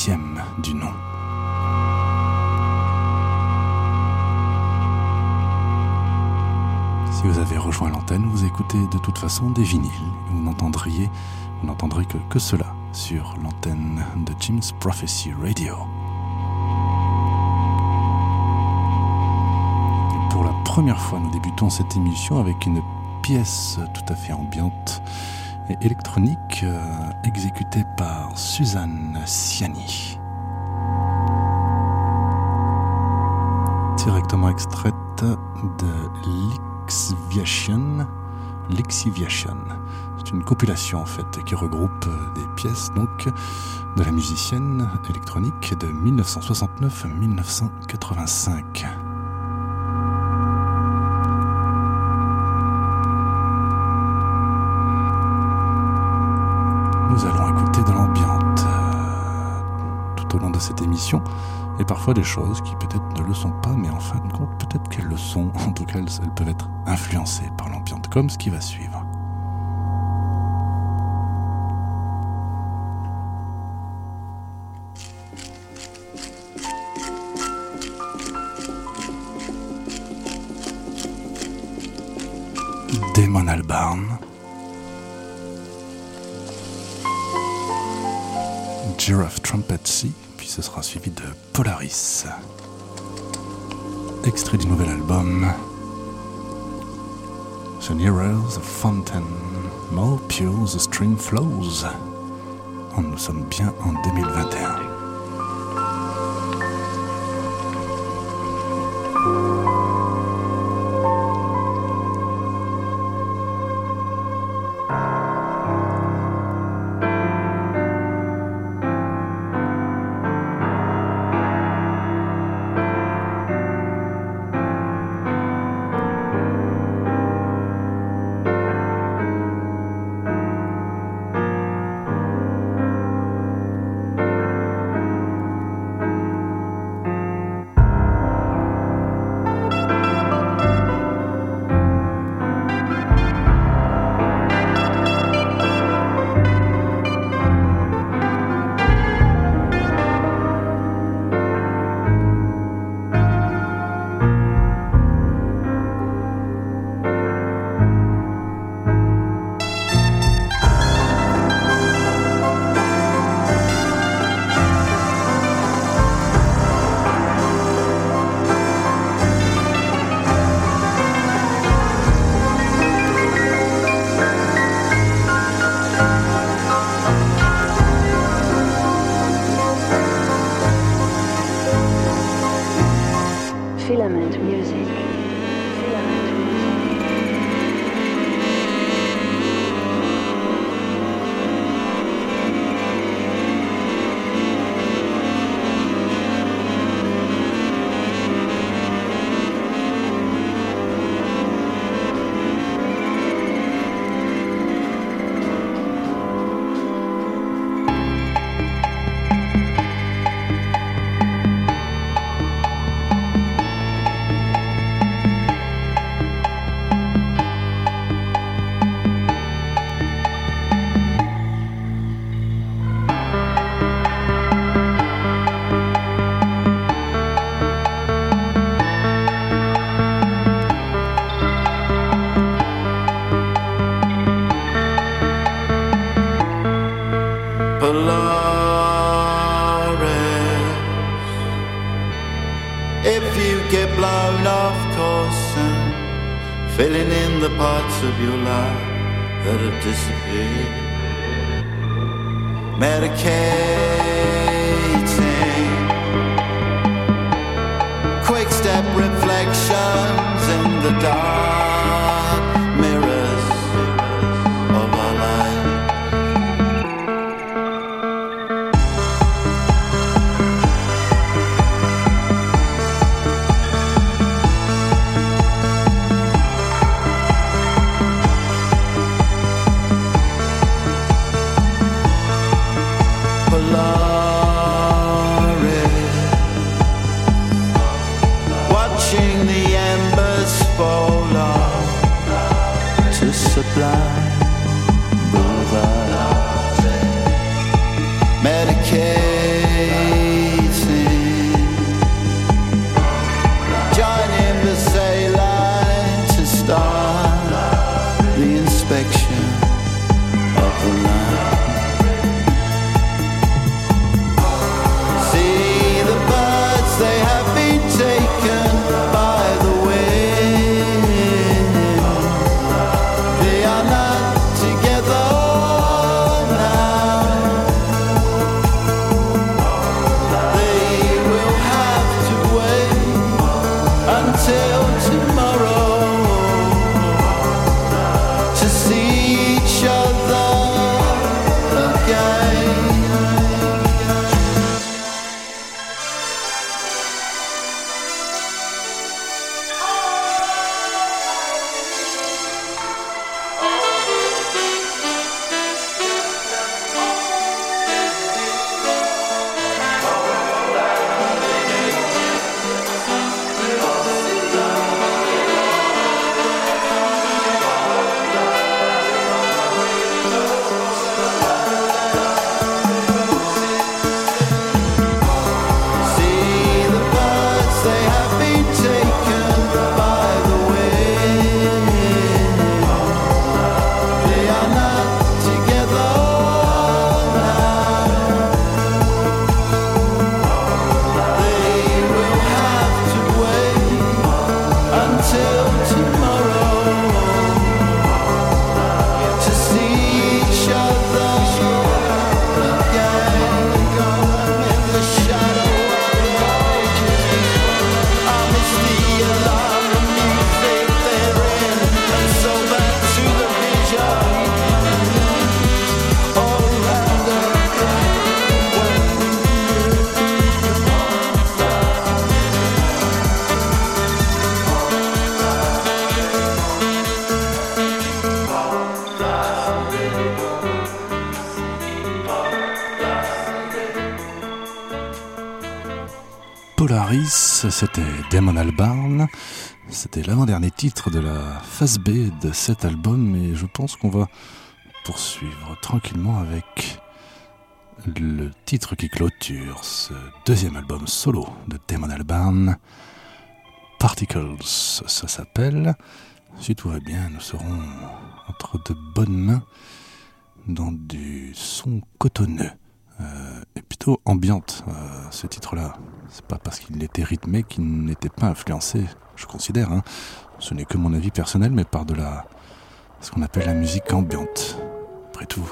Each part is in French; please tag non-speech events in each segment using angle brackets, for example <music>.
30e du nom. Si vous avez rejoint l'antenne, vous écoutez de toute façon des vinyles. Vous n'entendriez, vous n'entendrez que, que cela sur l'antenne de Jim's Prophecy Radio. pour la première fois, nous débutons cette émission avec une pièce tout à fait ambiante et électronique euh, exécutée Suzanne Siani. Directement extraite de Lixiviation. Lixiviation. C'est une compilation en fait qui regroupe des pièces donc de la musicienne électronique de 1969 à 1985. Et parfois des choses qui peut-être ne le sont pas, mais en fin de compte peut-être qu'elles le sont. <laughs> En tout cas, elles, peuvent être influencées par l'ambiance, comme ce qui va suivre. Damon Albarn. Giraffe Trumpet puis ce sera suivi de Polaris. Extrait du nouvel album The Nearer the Fountain, More Pure the Stream Flows. Nous sommes bien en 2021. filament music. C'était Damon Albarn. C'était l'avant-dernier titre de la phase B de cet album et je pense qu'on va poursuivre tranquillement avec le titre qui clôture ce deuxième album solo de Damon Albarn. Particles, ça s'appelle. Si tout va bien, nous serons entre de bonnes mains dans du son cotonneux. Euh, et plutôt ambiante, euh, ce titre-là. C'est pas parce qu'il était rythmé qu'il n'était pas influencé, je considère. Hein. Ce n'est que mon avis personnel, mais par de la. ce qu'on appelle la musique ambiante. Après tout,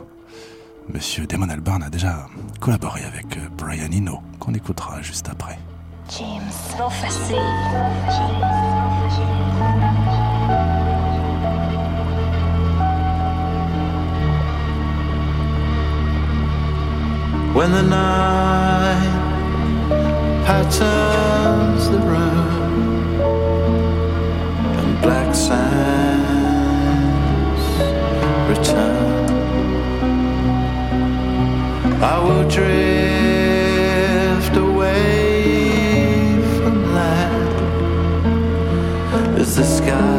Monsieur Damon Albarn a déjà collaboré avec euh, Brian Eno, qu'on écoutera juste après. James Prophecy. when the night patterns the room and black sands return. I will drift away from land as the sky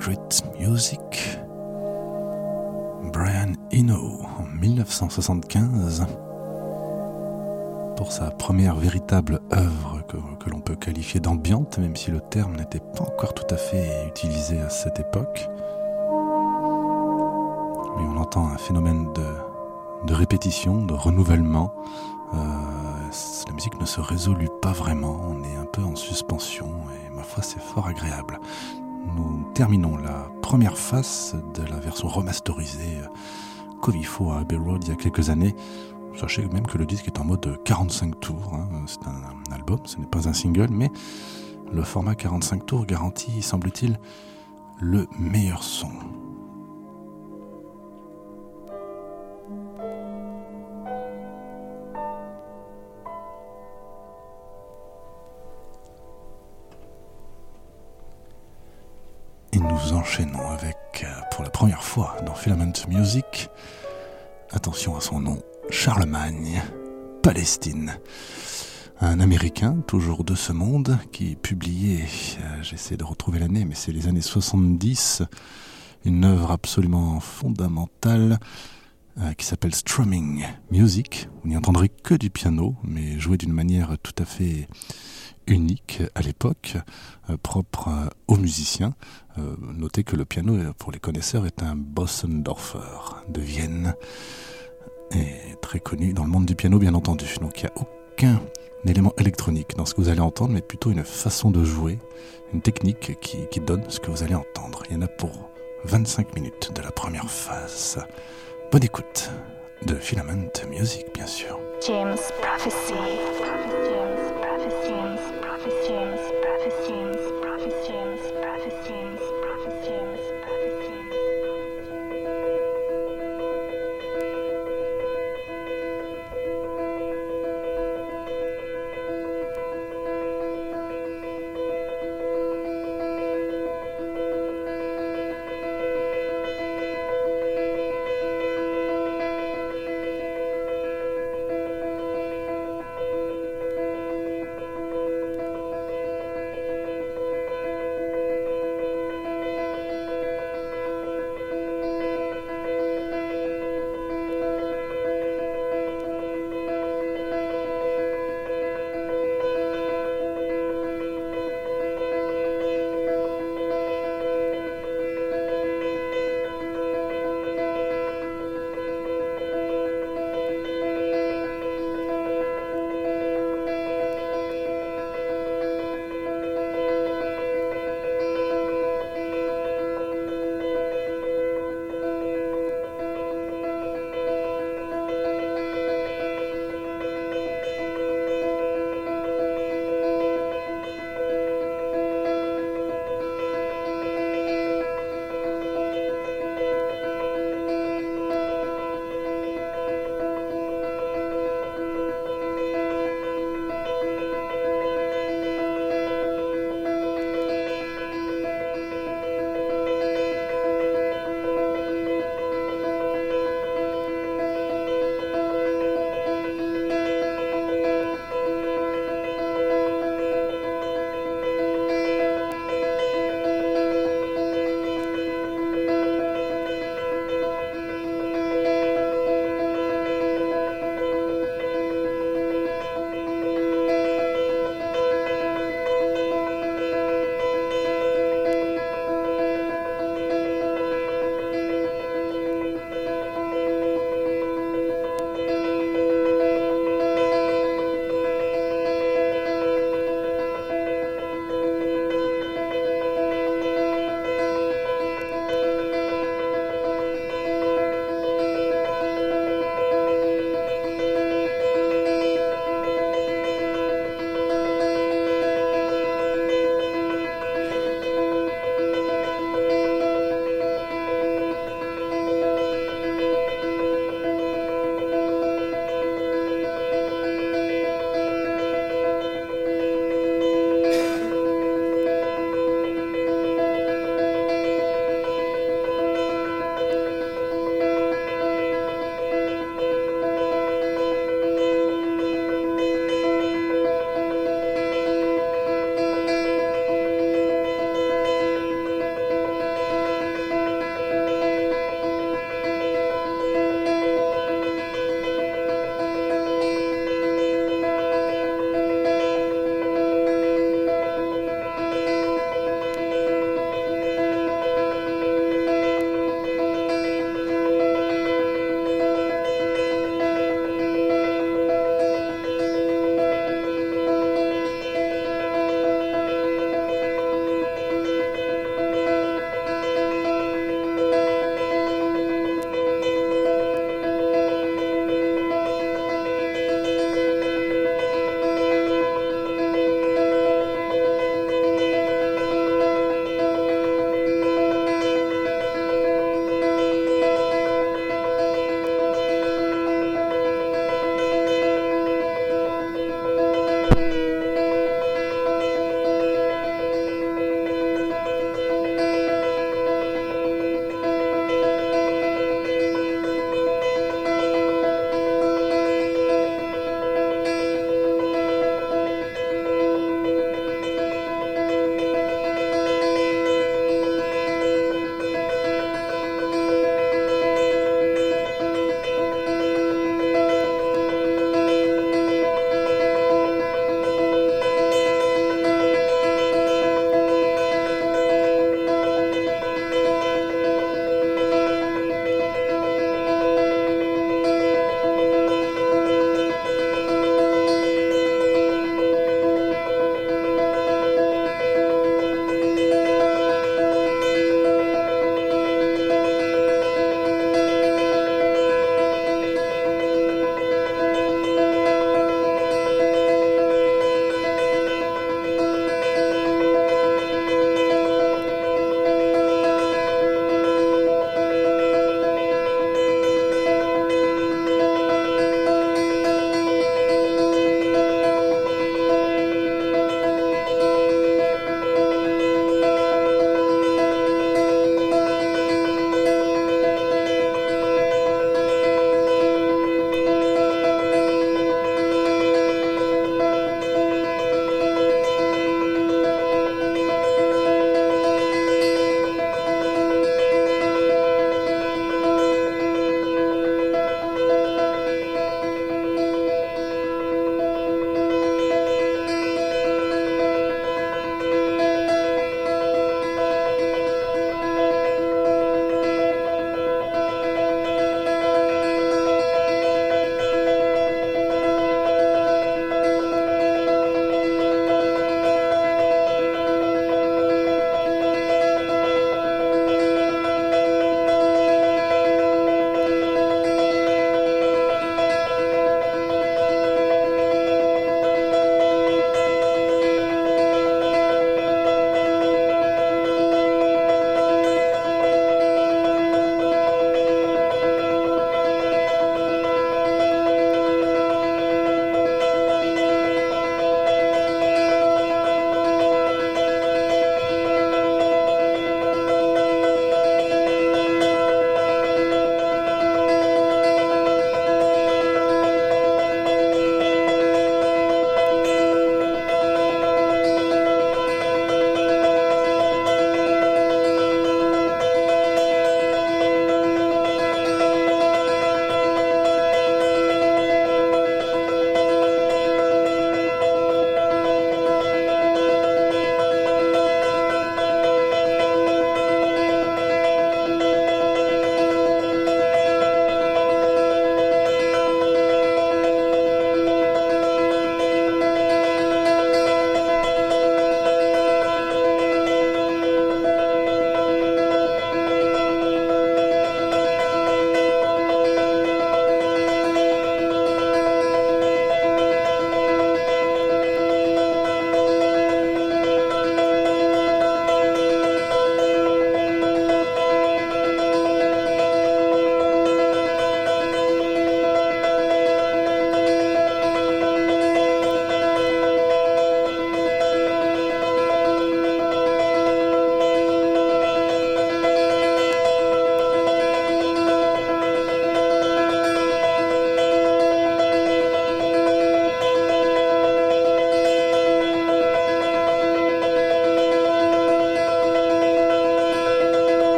Discrete Music. Brian Eno en 1975 pour sa première véritable œuvre que, l'on peut qualifier d'ambiante, même si le terme n'était pas encore tout à fait utilisé à cette époque. Mais on entend un phénomène de, de répétition, de renouvellement. Euh, la musique ne se résolue pas vraiment, on est un peu en suspension et ma foi c'est fort agréable. Nous terminons la première face de la version remasterisée faut à Abbey Road il y a quelques années. Sachez même que le disque est en mode 45 tours. hein. C'est un album, ce n'est pas un single, mais le format 45 tours garantit, semble-t-il, le meilleur son. Nous enchaînons avec, euh, pour la première fois dans Filament Music, attention à son nom, Charlemagne, Palestine. Un Américain, toujours de ce monde, qui publiait, euh, j'essaie de retrouver l'année, mais c'est les années 70, une œuvre absolument fondamentale euh, qui s'appelle Strumming Music. Vous n'y entendrez que du piano, mais joué d'une manière tout à fait unique à l'époque, euh, propre euh, aux musiciens. Euh, notez que le piano, pour les connaisseurs, est un Bossendorfer de Vienne, et très connu dans le monde du piano, bien entendu. Donc il n'y a aucun élément électronique dans ce que vous allez entendre, mais plutôt une façon de jouer, une technique qui, qui donne ce que vous allez entendre. Il y en a pour 25 minutes de la première phase. Bonne écoute de Filament Music, bien sûr. James Prophecy.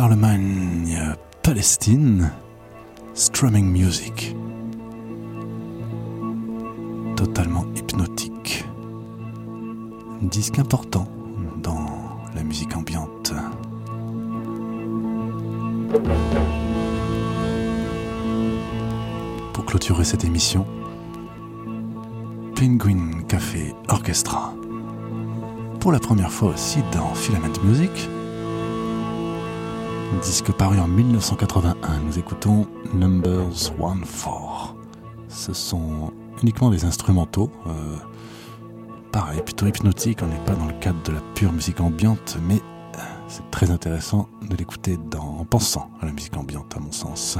Charlemagne, Palestine, Strumming Music. Totalement hypnotique. Disque important dans la musique ambiante. Pour clôturer cette émission, Penguin Café Orchestra. Pour la première fois aussi dans Filament Music, disque paru en 1981, nous écoutons Numbers 1-4. Ce sont uniquement des instrumentaux, euh, pareil, plutôt hypnotiques, on n'est pas dans le cadre de la pure musique ambiante, mais euh, c'est très intéressant de l'écouter en pensant à la musique ambiante, à mon sens.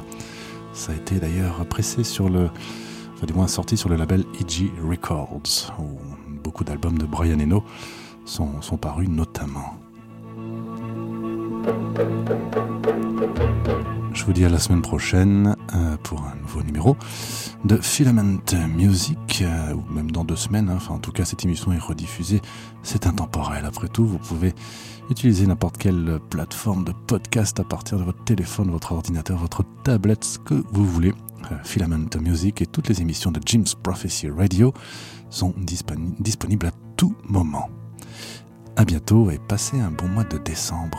Ça a été d'ailleurs pressé sur le, enfin du moins sorti sur le label EG Records, où beaucoup d'albums de Brian Eno sont parus notamment. Je vous dis à la semaine prochaine euh, pour un nouveau numéro de Filament Music, euh, ou même dans deux semaines. hein. Enfin, en tout cas, cette émission est rediffusée. C'est intemporel. Après tout, vous pouvez utiliser n'importe quelle plateforme de podcast à partir de votre téléphone, votre ordinateur, votre tablette, ce que vous voulez. Euh, Filament Music et toutes les émissions de Jim's Prophecy Radio sont disponi- disponibles à tout moment. À bientôt et passez un bon mois de décembre.